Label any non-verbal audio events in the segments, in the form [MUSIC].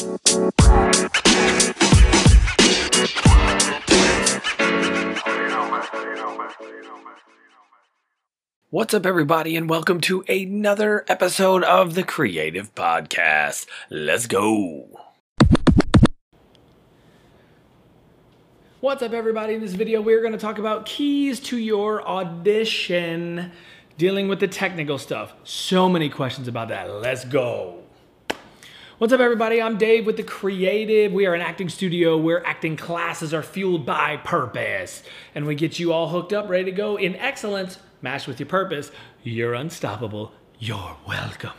What's up, everybody, and welcome to another episode of the Creative Podcast. Let's go. What's up, everybody? In this video, we're going to talk about keys to your audition, dealing with the technical stuff. So many questions about that. Let's go. What's up, everybody? I'm Dave with The Creative. We are an acting studio where acting classes are fueled by purpose. And we get you all hooked up, ready to go in excellence matched with your purpose, you're unstoppable. You're welcome.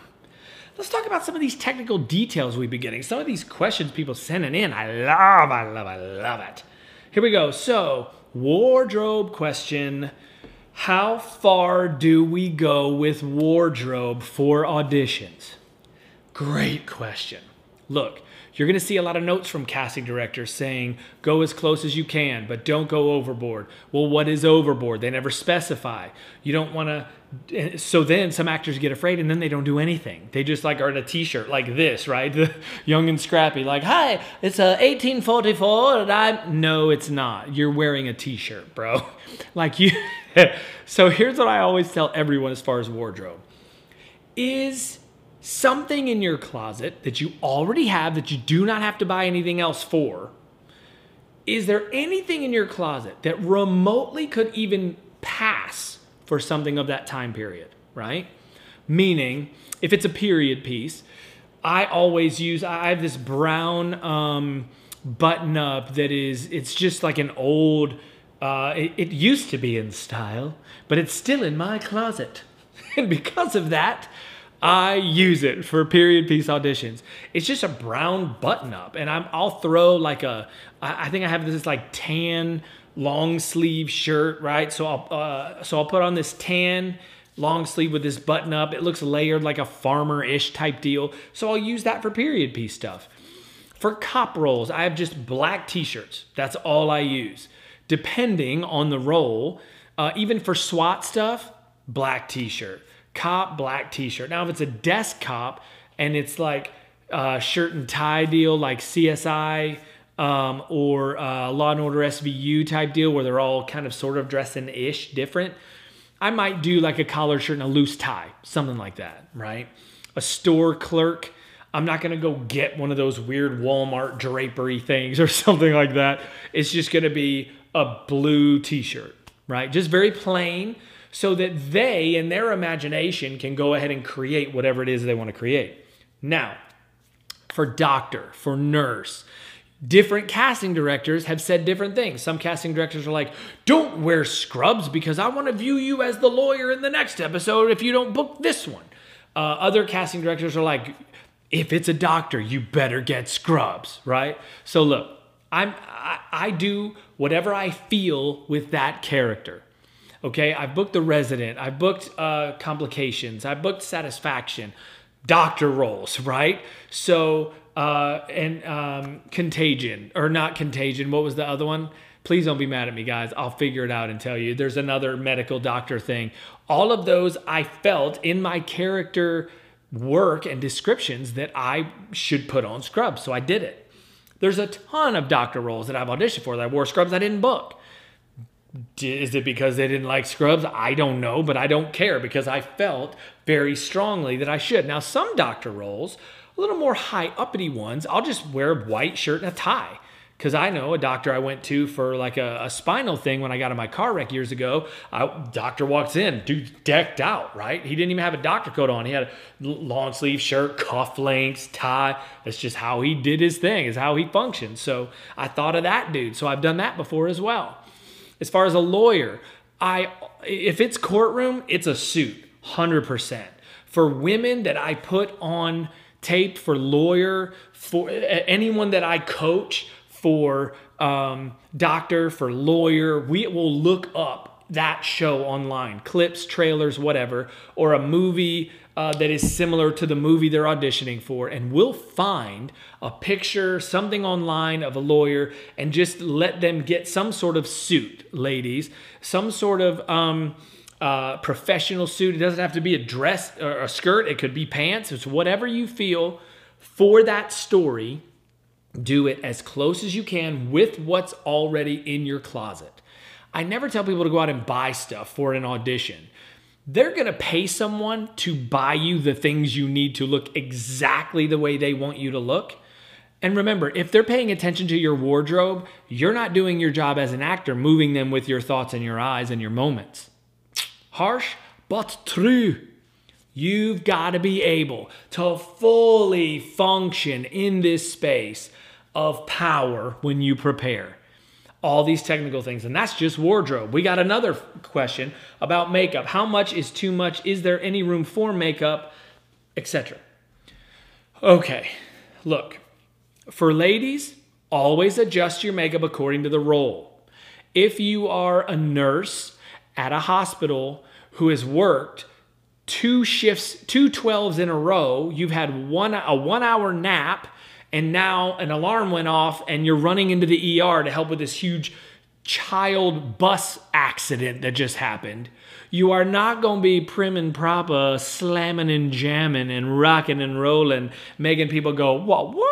Let's talk about some of these technical details we've been getting. Some of these questions people sending in. I love, I love, I love it. Here we go. So, wardrobe question. How far do we go with wardrobe for auditions? Great question. Look, you're going to see a lot of notes from casting directors saying, go as close as you can, but don't go overboard. Well, what is overboard? They never specify. You don't want to. Eh, so then some actors get afraid and then they don't do anything. They just like are in a t shirt like this, right? [LAUGHS] Young and scrappy, like, hi, it's a 1844 and I'm. No, it's not. You're wearing a t shirt, bro. [LAUGHS] like you. [LAUGHS] so here's what I always tell everyone as far as wardrobe is something in your closet that you already have that you do not have to buy anything else for. Is there anything in your closet that remotely could even pass for something of that time period, right? Meaning, if it's a period piece, I always use, I have this brown um, button up that is, it's just like an old, uh, it, it used to be in style, but it's still in my closet. [LAUGHS] And because of that, I use it for period piece auditions. It's just a brown button up, and I'm, I'll throw like a, I think I have this like tan long sleeve shirt, right? So I'll, uh, so I'll put on this tan long sleeve with this button up. It looks layered like a farmer ish type deal. So I'll use that for period piece stuff. For cop roles, I have just black t shirts. That's all I use. Depending on the role, uh, even for SWAT stuff, black t shirt cop black t-shirt. Now, if it's a desk cop and it's like a shirt and tie deal, like CSI um, or uh, Law and Order SVU type deal, where they're all kind of sort of dressing ish different, I might do like a collar shirt and a loose tie, something like that, right? A store clerk. I'm not gonna go get one of those weird Walmart drapery things [LAUGHS] or something like that. It's just gonna be a blue t-shirt, right? Just very plain so that they, in their imagination, can go ahead and create whatever it is they want to create. Now, for doctor, for nurse, different casting directors have said different things. Some casting directors are like, don't wear scrubs because I want to view you as the lawyer in the next episode if you don't book this one. Uh, other casting directors are like, if it's a doctor, you better get scrubs, right? So look, I'm I, I do whatever I feel with that character. Okay, I've booked The Resident, I've booked uh, Complications, I've booked Satisfaction, doctor roles, right? So, uh, and um, Contagion, or not Contagion, what was the other one? Please don't be mad at me, guys. I'll figure it out and tell you. There's another medical doctor thing. All of those I felt in my character work and descriptions that I should put on scrubs. So I did it. There's a ton of doctor roles that I've auditioned for that I wore scrubs I didn't book. Is it because they didn't like scrubs? I don't know, but I don't care because I felt very strongly that I should. Now, some doctor roles, a little more high uppity ones, I'll just wear a white shirt and a tie. Because I know a doctor I went to for like a, a, spinal thing when I got in my car wreck years ago. I, doctor walks in, dude decked out, right? He didn't even have a doctor coat on. He had a long sleeve shirt, cuff links, tie. That's just how he did his thing, is how he functioned. So I thought of that dude. So I've done that before as well. As far as a lawyer, I if it's courtroom, it's a suit, 100%. For women that I put on tape for lawyer, for anyone that I coach, for um, doctor, for lawyer, we will look up that show online, clips, trailers, whatever, or a movie uh, that is similar to the movie they're auditioning for, and we'll find a picture, something online of a lawyer, and just let them get some sort of suit, ladies, some sort of um, uh, professional suit. It doesn't have to be a dress or a skirt, it could be pants, it's whatever you feel for that story do it as close as you can with what's already in your closet. I never tell people to go out and buy stuff for an audition. They're gonna pay someone to buy you the things you need to look exactly the way they want you to look. And remember, if they're paying attention to your wardrobe, you're not doing your job as an actor, moving them with your thoughts and your eyes and your moments. Harsh, but true. You've got to be able to fully function in this space of power when you prepare. All these technical things, and that's just wardrobe. We got another question about makeup. How much is too much? Is there any room for makeup, etc.? Okay, look, for ladies, always adjust your makeup according to the role. If you are a nurse at a hospital who has worked two shifts, two 12s in a row, you've had one a 1 hour nap and now an alarm went off and you're running into the ER to help with this huge child bus accident that just happened. You are not going to be prim and proper, slamming and jamming and rocking and rolling, making people go, what, what?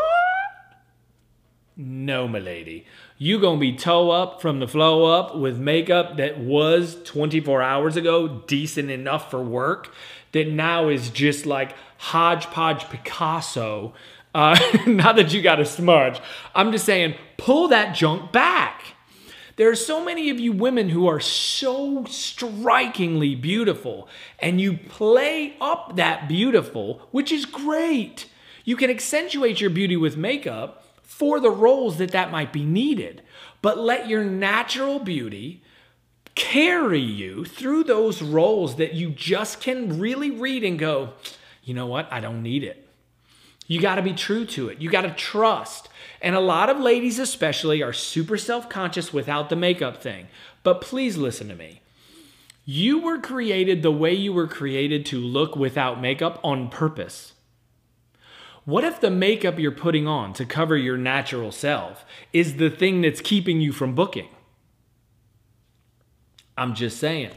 No, milady. You gonna be toe up from the flow up with makeup that was 24 hours ago decent enough for work that now is just like hodgepodge Picasso. Uh, [LAUGHS] not that you got a smudge. I'm just saying, pull that junk back. There are so many of you women who are so strikingly beautiful, and you play up that beautiful, which is great. You can accentuate your beauty with makeup for the roles that that might be needed. But let your natural beauty carry you through those roles that you just can really read and go, you know what? I don't need it. You got to be true to it. You got to trust. And a lot of ladies, especially, are super self conscious without the makeup thing. But please listen to me. You were created the way you were created to look without makeup on purpose. What if the makeup you're putting on to cover your natural self is the thing that's keeping you from booking? I'm just saying.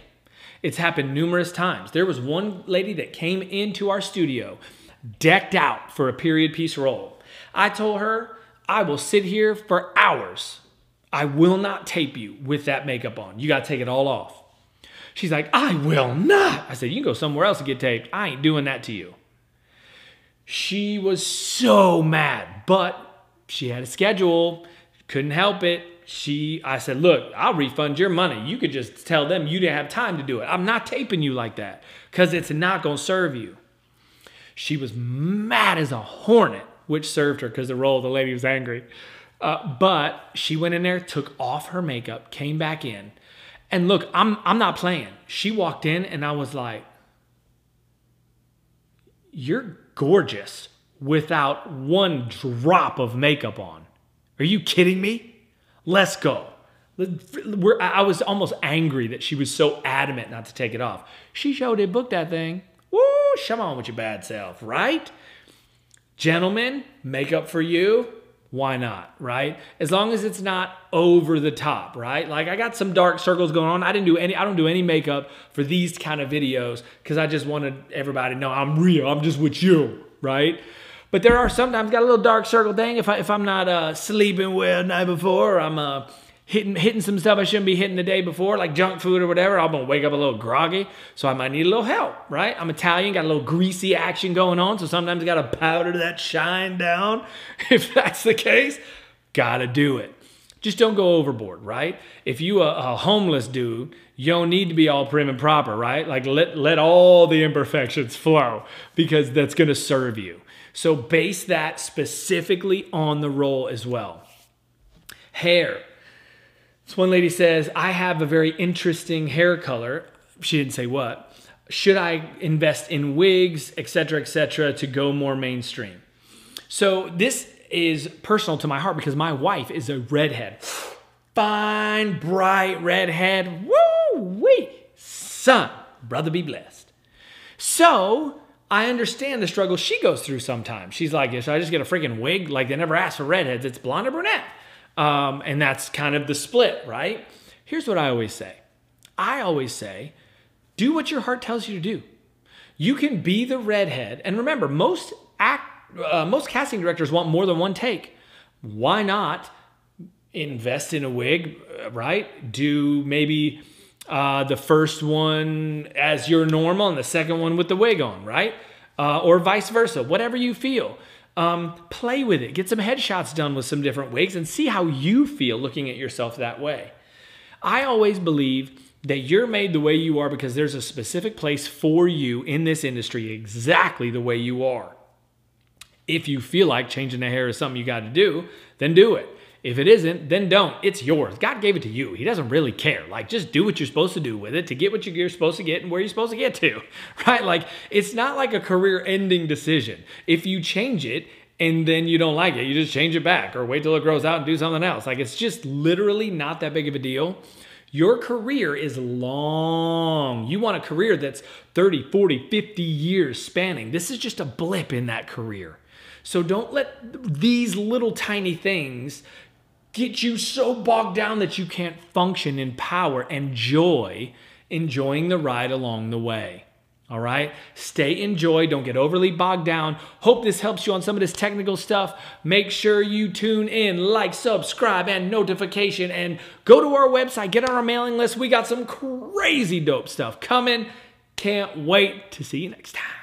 It's happened numerous times. There was one lady that came into our studio decked out for a period piece role. I told her, I will sit here for hours. I will not tape you with that makeup on. You got to take it all off. She's like, I will not. I said, You can go somewhere else and get taped. I ain't doing that to you. She was so mad, but she had a schedule, couldn't help it. She, I said, look, I'll refund your money. You could just tell them you didn't have time to do it. I'm not taping you like that because it's not going to serve you. She was mad as a hornet, which served her because the role of the lady was angry. Uh, but she went in there, took off her makeup, came back in. And look, I'm, I'm not playing. She walked in and I was like, You're gorgeous without one drop of makeup on. Are you kidding me? Let's go. We're, I was almost angry that she was so adamant not to take it off. She showed it, booked that thing. Woo, come on with your bad self, right? Gentlemen, makeup for you, why not, right? As long as it's not over the top, right? Like I got some dark circles going on. I didn't do any I don't do any makeup for these kind of videos cuz I just wanted everybody to know I'm real. I'm just with you, right? But there are sometimes got a little dark circle thing if I if I'm not uh, sleeping well night before, I'm uh hitting hitting some stuff I shouldn't be hitting the day before, like junk food or whatever, I'm gonna wake up a little groggy. So I might need a little help, right? I'm Italian, got a little greasy action going on, so sometimes gotta powder that shine down. [LAUGHS] If that's the case, gotta do it. Just don't go overboard, right? If you a, a homeless dude, you don't need to be all prim and proper, right? Like let let all the imperfections flow because that's gonna serve you. So base that specifically on the role as well. Hair this one lady says, I have a very interesting hair color. She didn't say what. Should I invest in wigs, etc., etc., to go more mainstream? So this is personal to my heart because my wife is a redhead. Fine, bright redhead. Woo wee! Son, brother be blessed. So I understand the struggle she goes through sometimes. She's like, should I just get a freaking wig? Like they never asked for redheads. It's blonde or brunette. Um, and that's kind of the split, right? Here's what I always say I always say, do what your heart tells you to do. You can be the redhead. And remember, most act, uh, most casting directors want more than one take. why not invest in a wig, right? Do maybe uh, the first one as your normal and the second one with the wig on, right? Uh, or vice versa, whatever you feel. Um, play with it. Get some headshots done with some different wigs and see how you feel looking at yourself that way. I always believe that you're made the way you are because there's a specific place for you in this industry exactly the way you are. If you feel like changing the hair is something you got to do, then do it. If it isn't, then don't. It's yours. God gave it to you. He doesn't really care. Like, just do what you're supposed to do with it to get what you're supposed to get and where you're supposed to get to, [LAUGHS] right? Like, it's not like a career ending decision. If you change it and then you don't like it, you just change it back or wait till it grows out and do something else. Like, it's just literally not that big of a deal. Your career is long. You want a career that's 30, 40, 50 years spanning. This is just a blip in that career. So don't let these little tiny things get you so bogged down that you can't function in power and joy, enjoying the ride along the way. All right? Stay in joy. Don't get overly bogged down. Hope this helps you on some of this technical stuff. Make sure you tune in, like, subscribe, and notification, and go to our website. Get on our mailing list. We got some crazy dope stuff coming. Can't wait to see you next time.